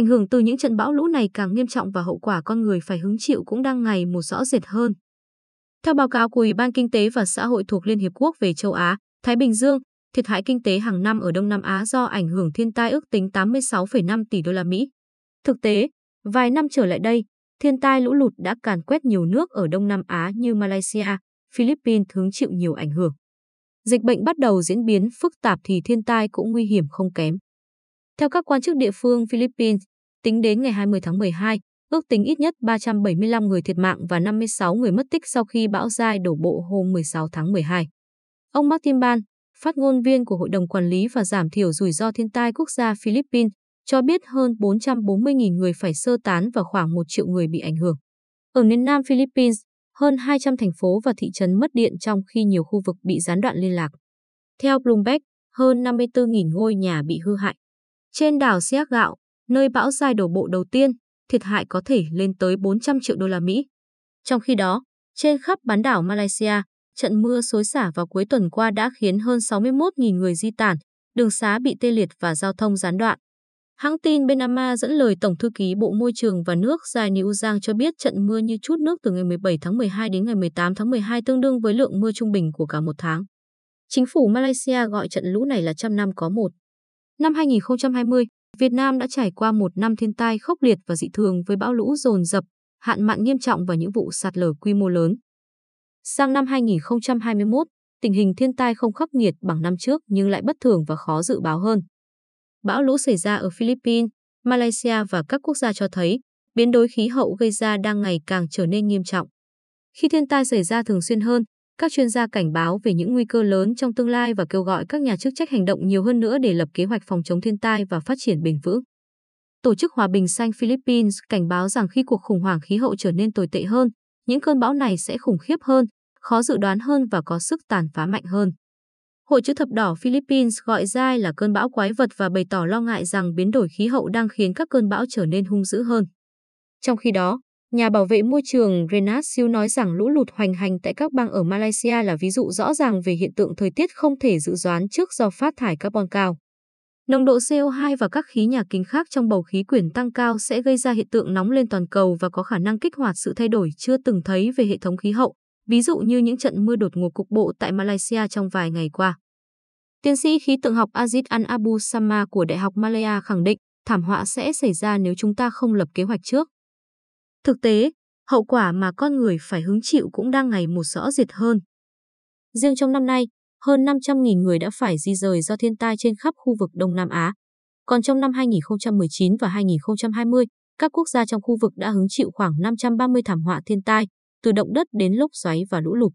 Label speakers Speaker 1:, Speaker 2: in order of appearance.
Speaker 1: Ảnh hưởng từ những trận bão lũ này càng nghiêm trọng và hậu quả con người phải hứng chịu cũng đang ngày một rõ rệt hơn. Theo báo cáo của Ủy ban Kinh tế và Xã hội thuộc Liên Hiệp Quốc về châu Á, Thái Bình Dương, thiệt hại kinh tế hàng năm ở Đông Nam Á do ảnh hưởng thiên tai ước tính 86,5 tỷ đô la Mỹ. Thực tế, vài năm trở lại đây, thiên tai lũ lụt đã càn quét nhiều nước ở Đông Nam Á như Malaysia, Philippines hứng chịu nhiều ảnh hưởng. Dịch bệnh bắt đầu diễn biến phức tạp thì thiên tai cũng nguy hiểm không kém. Theo các quan chức địa phương Philippines, tính đến ngày 20 tháng 12, ước tính ít nhất 375 người thiệt mạng và 56 người mất tích sau khi bão Rai đổ bộ hôm 16 tháng 12. Ông Martin Ban, phát ngôn viên của Hội đồng Quản lý và Giảm thiểu rủi ro thiên tai quốc gia Philippines, cho biết hơn 440.000 người phải sơ tán và khoảng 1 triệu người bị ảnh hưởng. Ở miền Nam Philippines, hơn 200 thành phố và thị trấn mất điện trong khi nhiều khu vực bị gián đoạn liên lạc. Theo Bloomberg, hơn 54.000 ngôi nhà bị hư hại. Trên đảo Siak Gạo, nơi bão dài đổ bộ đầu tiên, thiệt hại có thể lên tới 400 triệu đô la Mỹ. Trong khi đó, trên khắp bán đảo Malaysia, trận mưa xối xả vào cuối tuần qua đã khiến hơn 61.000 người di tản, đường xá bị tê liệt và giao thông gián đoạn. Hãng tin Benama dẫn lời Tổng thư ký Bộ Môi trường và Nước Dài New Giang cho biết trận mưa như chút nước từ ngày 17 tháng 12 đến ngày 18 tháng 12 tương đương với lượng mưa trung bình của cả một tháng. Chính phủ Malaysia gọi trận lũ này là trăm năm có một. Năm 2020, Việt Nam đã trải qua một năm thiên tai khốc liệt và dị thường với bão lũ dồn dập, hạn mặn nghiêm trọng và những vụ sạt lở quy mô lớn. Sang năm 2021, tình hình thiên tai không khắc nghiệt bằng năm trước nhưng lại bất thường và khó dự báo hơn. Bão lũ xảy ra ở Philippines, Malaysia và các quốc gia cho thấy biến đổi khí hậu gây ra đang ngày càng trở nên nghiêm trọng. Khi thiên tai xảy ra thường xuyên hơn, các chuyên gia cảnh báo về những nguy cơ lớn trong tương lai và kêu gọi các nhà chức trách hành động nhiều hơn nữa để lập kế hoạch phòng chống thiên tai và phát triển bền vững. Tổ chức Hòa bình xanh Philippines cảnh báo rằng khi cuộc khủng hoảng khí hậu trở nên tồi tệ hơn, những cơn bão này sẽ khủng khiếp hơn, khó dự đoán hơn và có sức tàn phá mạnh hơn. Hội chữ thập đỏ Philippines gọi dai là cơn bão quái vật và bày tỏ lo ngại rằng biến đổi khí hậu đang khiến các cơn bão trở nên hung dữ hơn. Trong khi đó, nhà bảo vệ môi trường Renat Siu nói rằng lũ lụt hoành hành tại các bang ở Malaysia là ví dụ rõ ràng về hiện tượng thời tiết không thể dự đoán trước do phát thải carbon cao. Nồng độ CO2 và các khí nhà kính khác trong bầu khí quyển tăng cao sẽ gây ra hiện tượng nóng lên toàn cầu và có khả năng kích hoạt sự thay đổi chưa từng thấy về hệ thống khí hậu, ví dụ như những trận mưa đột ngột cục bộ tại Malaysia trong vài ngày qua. Tiến sĩ khí tượng học Aziz An Abu Sama của Đại học Malaya khẳng định thảm họa sẽ xảy ra nếu chúng ta không lập kế hoạch trước. Thực tế, hậu quả mà con người phải hứng chịu cũng đang ngày một rõ rệt hơn. Riêng trong năm nay, hơn 500.000 người đã phải di rời do thiên tai trên khắp khu vực Đông Nam Á. Còn trong năm 2019 và 2020, các quốc gia trong khu vực đã hứng chịu khoảng 530 thảm họa thiên tai, từ động đất đến lốc xoáy và lũ lụt.